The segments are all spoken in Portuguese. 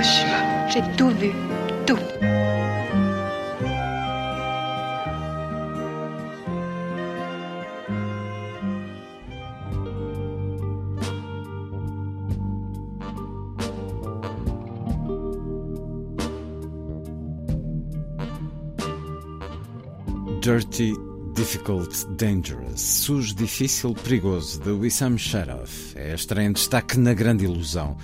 Hiroshima. J'ai tout vu. Tout. Dirty, Difficult, Dangerous, sujo, difícil, perigoso, de Wissam Sharaf. É a estreia em destaque na Grande Ilusão.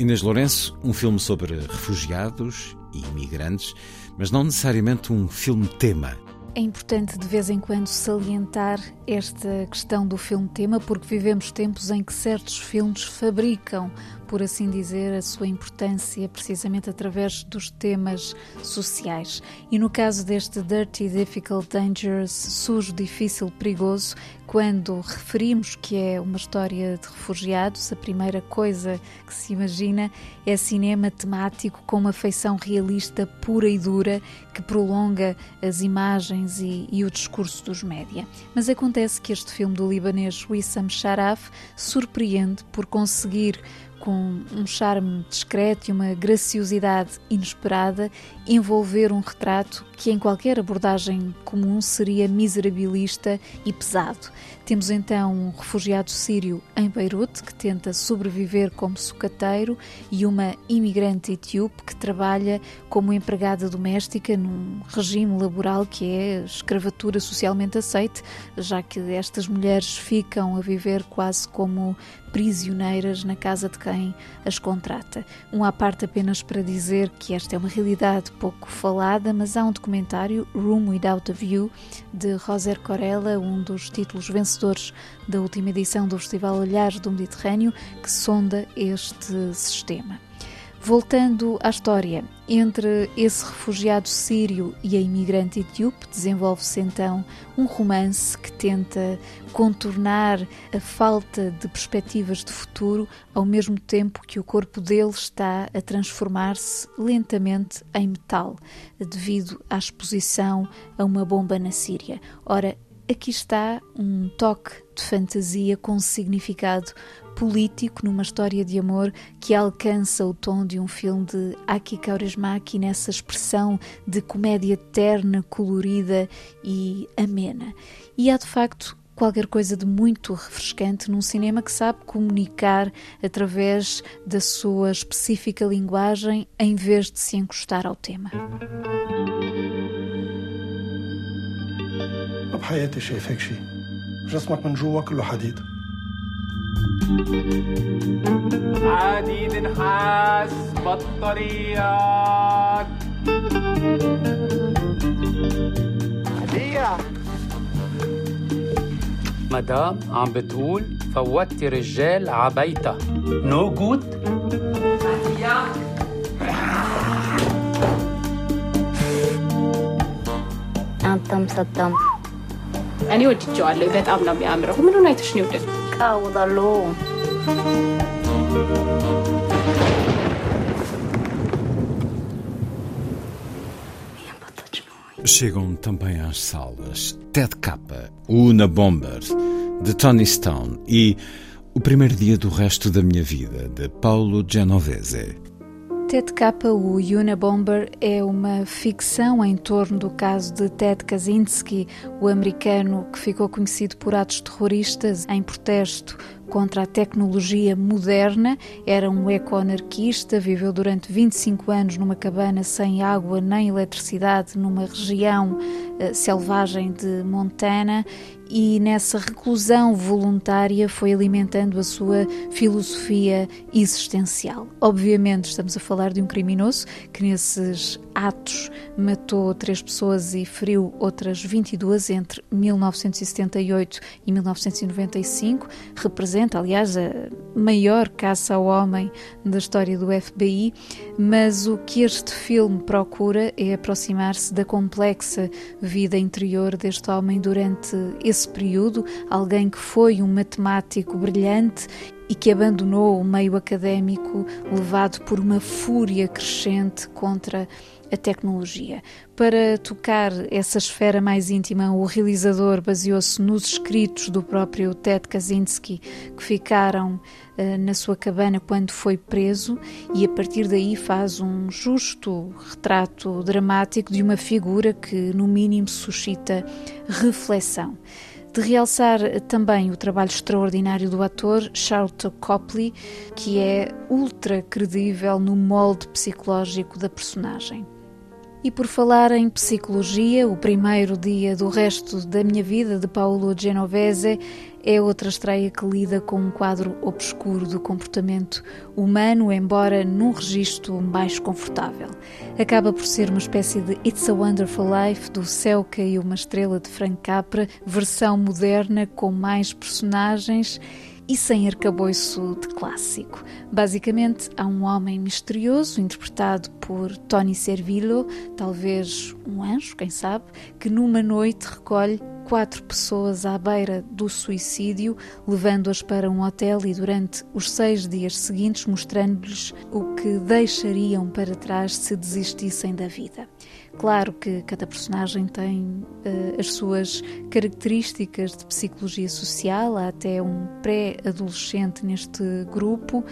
Inês Lourenço, um filme sobre refugiados e imigrantes, mas não necessariamente um filme-tema. É importante de vez em quando salientar esta questão do filme-tema, porque vivemos tempos em que certos filmes fabricam, por assim dizer, a sua importância precisamente através dos temas sociais. E no caso deste Dirty, Difficult, Dangerous, sujo, difícil, perigoso, quando referimos que é uma história de refugiados, a primeira coisa que se imagina é cinema temático com uma feição realista pura e dura que prolonga as imagens e, e o discurso dos média. Mas acontece que este filme do libanês Wissam Sharaf surpreende por conseguir com um charme discreto e uma graciosidade inesperada, envolver um retrato que em qualquer abordagem comum seria miserabilista e pesado. Temos então um refugiado sírio em Beirute que tenta sobreviver como sucateiro e uma imigrante etíope que trabalha como empregada doméstica num regime laboral que é escravatura socialmente aceite, já que estas mulheres ficam a viver quase como prisioneiras na casa de quem as contrata. Um à parte apenas para dizer que esta é uma realidade pouco falada, mas há um documentário, Room Without a View, de Roser Corella, um dos títulos vencedores da última edição do Festival Olhares do Mediterrâneo, que sonda este sistema. Voltando à história, entre esse refugiado sírio e a imigrante etíope, desenvolve-se então um romance que tenta contornar a falta de perspectivas de futuro, ao mesmo tempo que o corpo dele está a transformar-se lentamente em metal, devido à exposição a uma bomba na Síria. Ora, aqui está um toque de fantasia com significado político numa história de amor que alcança o tom de um filme de Aki Kaurismäki nessa expressão de comédia terna, colorida e amena. E há de facto qualquer coisa de muito refrescante num cinema que sabe comunicar através da sua específica linguagem em vez de se encostar ao tema. بحياتي شايفك شي جسمك من جوا كله حديد حديد نحاس بطاريات هدية مدام عم بتقول فوتي رجال عبيتها نو جود አንተም ሰጠም እኔ ወድጀዋለሁ። በጣም ነው የሚያምረው። ምኑን አይተሽ ነው out. Chegam também às salas Ted Kappa, Una Bomber, de Tony Stone e O Primeiro Dia do Resto da Minha Vida, de Paulo Genovese. Ted o Unabomber, é uma ficção em torno do caso de Ted Kaczynski, o americano que ficou conhecido por atos terroristas em protesto contra a tecnologia moderna, era um eco-anarquista, viveu durante 25 anos numa cabana sem água nem eletricidade numa região selvagem de Montana e nessa reclusão voluntária foi alimentando a sua filosofia existencial. Obviamente, estamos a falar de um criminoso que nesses atos matou três pessoas e feriu outras 22 entre 1978 e 1995. Representa, aliás, a maior caça ao homem da história do FBI. Mas o que este filme procura é aproximar-se da complexa vida interior deste homem durante esse período alguém que foi um matemático brilhante e que abandonou o meio académico levado por uma fúria crescente contra a tecnologia. Para tocar essa esfera mais íntima, o realizador baseou-se nos escritos do próprio Ted Kaczynski, que ficaram uh, na sua cabana quando foi preso, e a partir daí faz um justo retrato dramático de uma figura que, no mínimo, suscita reflexão. De realçar também o trabalho extraordinário do ator Charlton Copley, que é ultra credível no molde psicológico da personagem. E por falar em psicologia, o primeiro dia do resto da minha vida de Paulo Genovese é outra estreia que lida com um quadro obscuro do comportamento humano, embora num registro mais confortável. Acaba por ser uma espécie de It's a Wonderful Life do Céu Caiu uma Estrela de Frank Capra, versão moderna com mais personagens e sem arcabouço de clássico. Basicamente, há um homem misterioso, interpretado por Tony Servillo, talvez um anjo, quem sabe, que numa noite recolhe quatro pessoas à beira do suicídio, levando-as para um hotel e durante os seis dias seguintes mostrando-lhes o que deixariam para trás se desistissem da vida. Claro que cada personagem tem uh, as suas características de psicologia social, há até um pré-adolescente neste grupo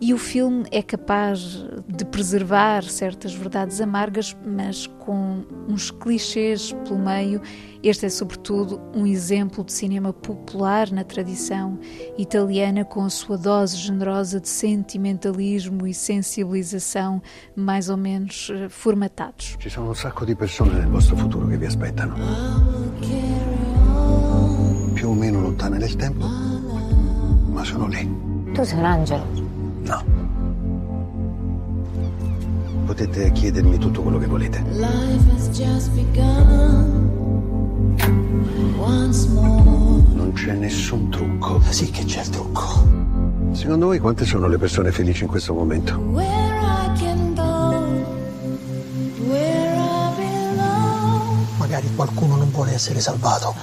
e o filme é capaz de preservar certas verdades amargas, mas com uns clichês pelo meio. Este é, sobretudo, um exemplo de cinema popular na tradição italiana, com a sua dose generosa de sentimentalismo e sensibilização mais ou menos eh, formatados. Ci sono un sacco di persone nel vostro futuro che vi aspettano. Più o meno lontane nel tempo, ma sono lì. Tu sei un angelo. No. Potete chiedermi tutto quello che volete. Non c'è nessun trucco. Sì che c'è il trucco. Secondo voi quante sono le persone felici in questo momento? Magari qualcuno non vuole essere salvato.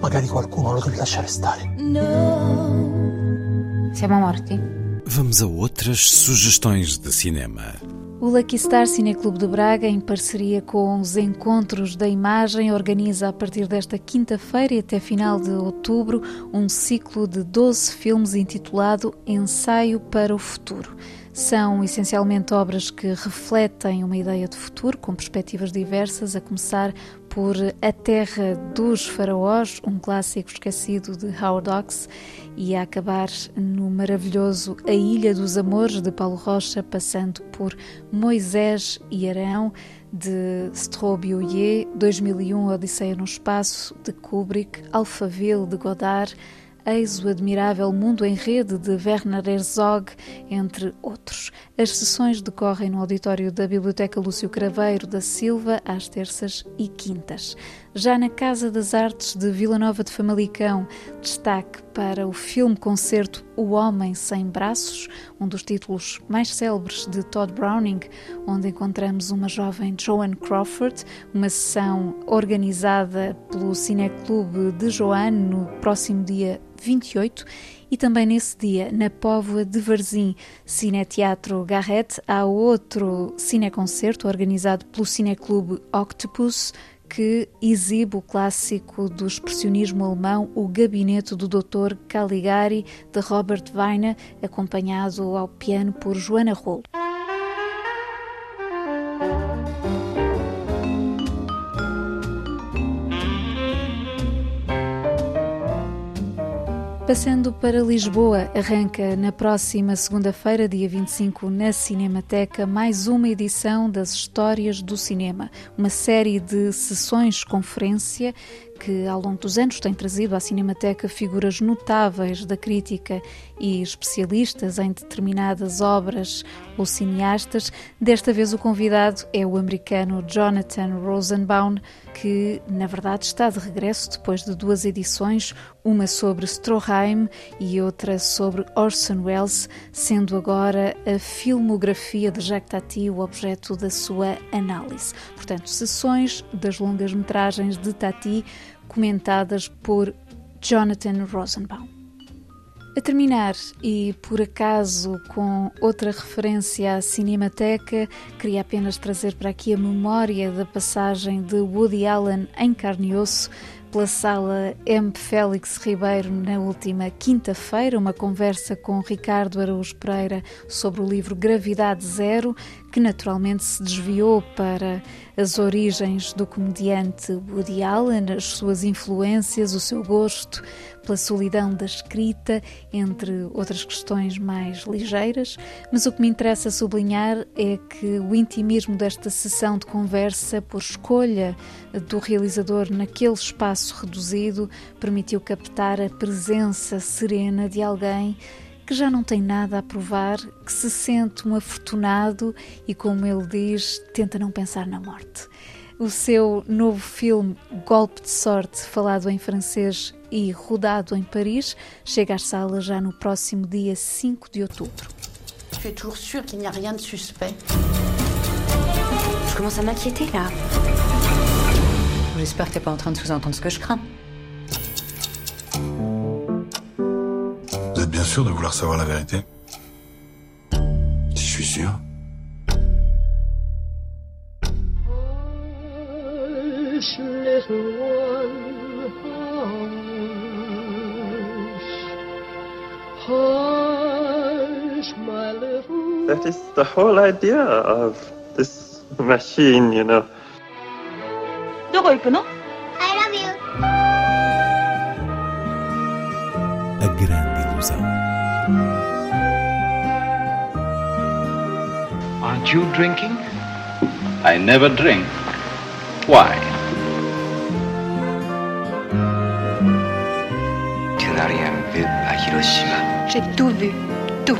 Magari qualcuno lo deve lasciare stare. Siamo morti? Vamos a outras sugestões de cinema. O Lucky Star Cineclube de Braga, em parceria com os Encontros da Imagem, organiza a partir desta quinta-feira e até final de outubro um ciclo de 12 filmes intitulado Ensaio para o Futuro. São essencialmente obras que refletem uma ideia de futuro com perspectivas diversas, a começar por A Terra dos Faraós, um clássico esquecido de Howard Hawks, e a acabar no maravilhoso A Ilha dos Amores de Paulo Rocha, passando por Moisés e Arão de Strobe 2001 Odisseia no Espaço de Kubrick, Alphaville de Godard, Eis o Admirável Mundo em Rede de Werner Herzog, entre outros. As sessões decorrem no auditório da Biblioteca Lúcio Craveiro da Silva às terças e quintas. Já na Casa das Artes de Vila Nova de Famalicão, destaque para o filme-concerto O Homem Sem Braços, um dos títulos mais célebres de Todd Browning, onde encontramos uma jovem Joan Crawford, uma sessão organizada pelo Cineclube de Joanne no próximo dia 28 e também nesse dia, na Póvoa de Varzim, Cineteatro Garrett, há outro cineconcerto organizado pelo Cineclube Octopus, que exibe o clássico do expressionismo alemão O Gabinete do Dr. Caligari, de Robert Weiner, acompanhado ao piano por Joana Rolo. Passando para Lisboa, arranca na próxima segunda-feira, dia 25, na Cinemateca, mais uma edição das Histórias do Cinema, uma série de sessões-conferência que ao longo dos anos tem trazido à Cinemateca figuras notáveis da crítica e especialistas em determinadas obras ou cineastas. Desta vez o convidado é o americano Jonathan Rosenbaum, que na verdade está de regresso depois de duas edições, uma sobre Stroheim e outra sobre Orson Welles, sendo agora a filmografia de Jacques Tati o objeto da sua análise. Portanto, sessões das longas metragens de Tati comentadas por Jonathan Rosenbaum. A terminar, e por acaso com outra referência à Cinemateca, queria apenas trazer para aqui a memória da passagem de Woody Allen em carne e osso pela sala M. Félix Ribeiro na última quinta-feira, uma conversa com Ricardo Araújo Pereira sobre o livro Gravidade Zero, que naturalmente se desviou para as origens do comediante Woody Allen, as suas influências, o seu gosto pela solidão da escrita, entre outras questões mais ligeiras. Mas o que me interessa sublinhar é que o intimismo desta sessão de conversa, por escolha do realizador naquele espaço reduzido, permitiu captar a presença serena de alguém que já não tem nada a provar, que se sente um afortunado e, como ele diz, tenta não pensar na morte. O seu novo filme Golpe de Sorte, falado em francês e rodado em Paris, chega às salas já no próximo dia 5 de outubro. Tu es toujours sûr qu'il n'y a rien de suspect Je commence à m'inquiéter là. J'espère que t'es pas en train de sous-entendre ce que je crains. Vous êtes bien sûr de vouloir savoir la vérité Je suis sûr. Hush, little one, hush. Hush, my little That is the whole idea of this machine, you know. どこ行くの I love you. A grande ilusão. Aren't you drinking? I never drink. Why? J'ai tout vu, tout.